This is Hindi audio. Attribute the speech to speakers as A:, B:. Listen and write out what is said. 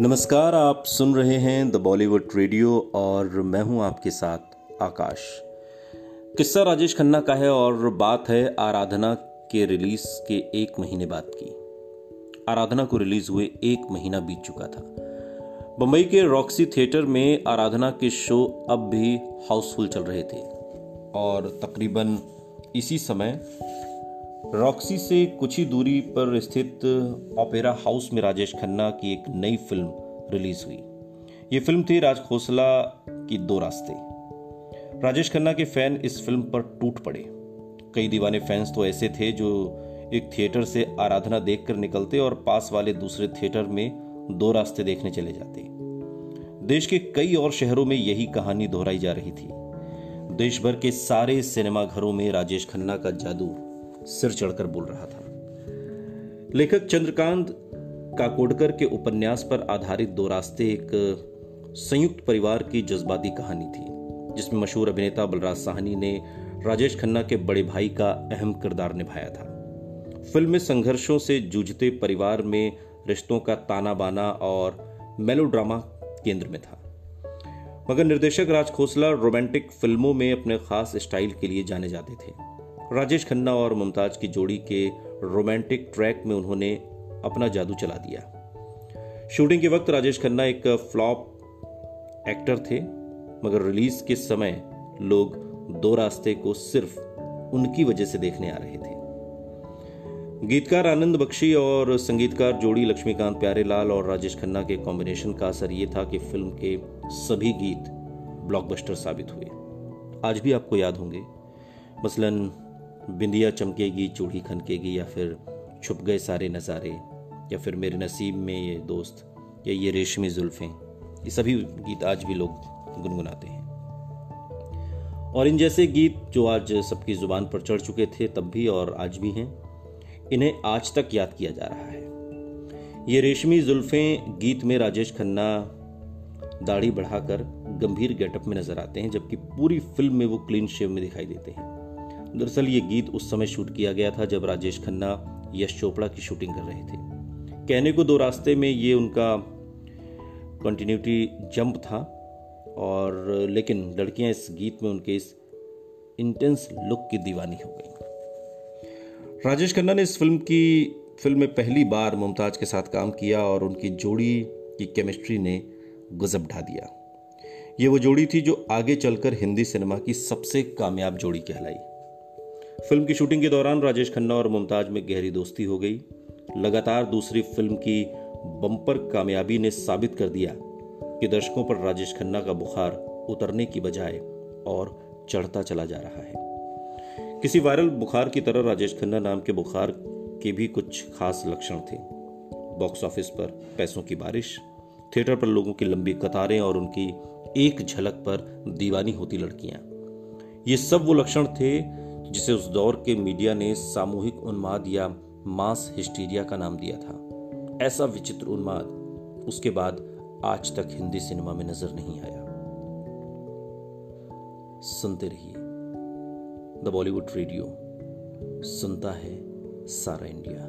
A: नमस्कार, आप सुन रहे हैं द बॉलीवुड रेडियो और मैं हूँ आपके साथ आकाश। किस्सा राजेश खन्ना का है और बात है आराधना के रिलीज़ के एक महीने बाद की। आराधना को रिलीज़ हुए एक महीना बीत चुका था। बंबई के रॉक्सी थिएटर में आराधना के शो अब भी हाउसफुल चल रहे थे और तकरीबन इसी समय रॉक्सी से कुछ ही दूरी पर स्थित ओपेरा हाउस में राजेश खन्ना की एक नई फ़िल्म रिलीज़ हुई। ये फ़िल्म थी राज खोसला की दो रास्ते। राजेश खन्ना के फ़ैन इस फ़िल्म पर टूट पड़े। कई दीवाने फैंस तो ऐसे थे जो एक थिएटर से आराधना देखकर निकलते और पास वाले दूसरे थिएटर में दो रास्ते देखने चले जाते। देश के कई और शहरों में यही कहानी दोहराई जा रही थी। देश भर के सारे सिनेमाघरों में राजेश खन्ना का जादू सिर चढ़कर बोल रहा था। लेखक चंद्रकांत काकोडकर के उपन्यास पर आधारित दो रास्ते एक संयुक्त परिवार की जज्बाती कहानी थी, जिसमें मशहूर अभिनेता बलराज साहनी ने राजेश खन्ना के बड़े भाई का अहम किरदार निभाया था। फ़िल्म में संघर्षों से जूझते परिवार में रिश्तों का ताना बाना और मेलोड्रामा केंद्र में था। मगर निर्देशक राज खोसला रोमांटिक फ़िल्मों में अपने खास स्टाइल के लिए जाने जाते थे। राजेश खन्ना और मुमताज़ की जोड़ी के रोमांटिक ट्रैक में उन्होंने अपना जादू चला दिया। शूटिंग के वक्त राजेश खन्ना एक फ्लॉप एक्टर थे, मगर रिलीज़ के समय लोग दो रास्ते को सिर्फ़ उनकी वजह से देखने आ रहे थे। गीतकार आनंद बख्शी और संगीतकार जोड़ी लक्ष्मीकांत प्यारेलाल और राजेश खन्ना के कॉम्बिनेशन का असर यह था कि फ़िल्म के सभी गीत ब्लॉकबस्टर साबित हुए। आज भी आपको याद होंगे। मसलन बिंदिया चमकेगी, चूड़ी खनकेगी या फिर छुप गए सारे नज़ारे, या फिर मेरे नसीब में ये दोस्त, या ये रेशमी जुल्फ़ें, ये सभी गीत आज भी लोग गुनगुनाते हैं। और इन जैसे गीत जो आज सबकी ज़ुबान पर चढ़ चुके थे, तब भी और आज भी हैं, इन्हें आज तक याद किया जा रहा है। ये रेशमी जुल्फ़ें गीत में राजेश खन्ना दाढ़ी बढ़ाकर गंभीर गेटअप में नज़र आते हैं, जबकि पूरी फ़िल्म में वो क्लीन शेव में दिखाई देते हैं। दरअसल ये गीत उस समय शूट किया गया था जब राजेश खन्ना, यश चोपड़ा की शूटिंग कर रहे थे। कहने को दो रास्ते में ये उनका कंटिन्यूटी जंप था और लेकिन लड़कियाँ इस गीत में उनके इस इंटेंस लुक की दीवानी हो गई। राजेश खन्ना ने इस फ़िल्म की फ़िल्म में पहली बार मुमताज़ के साथ काम किया और उनकी जोड़ी की केमिस्ट्री ने गजब ढा दिया। ये वो जोड़ी थी जो आगे चलकर हिंदी सिनेमा की सबसे कामयाब जोड़ी कहलाई। फ़िल्म की शूटिंग के दौरान राजेश खन्ना और मुमताज़ में गहरी दोस्ती हो गई। लगातार दूसरी फ़िल्म की बम्पर कामयाबी ने साबित कर दिया कि दर्शकों पर राजेश खन्ना का बुखार उतरने की बजाय और चढ़ता चला जा रहा है। किसी वायरल बुखार की तरह राजेश खन्ना नाम के बुखार के भी कुछ खास लक्षण थे। बॉक्स ऑफ़िस पर पैसों की बारिश, थिएटर पर लोगों की लंबी कतारें और उनकी एक झलक पर दीवानी होती लड़कियाँ। ये सब वो लक्षण थे जिसे उस दौर के मीडिया ने सामूहिक उन्माद या मास हिस्टीरिया का नाम दिया था। ऐसा विचित्र उन्माद उसके बाद आज तक हिंदी सिनेमा में नज़र नहीं आया। सुनते रहिए। द बॉलीवुड रेडियो, सुनता है सारा इंडिया।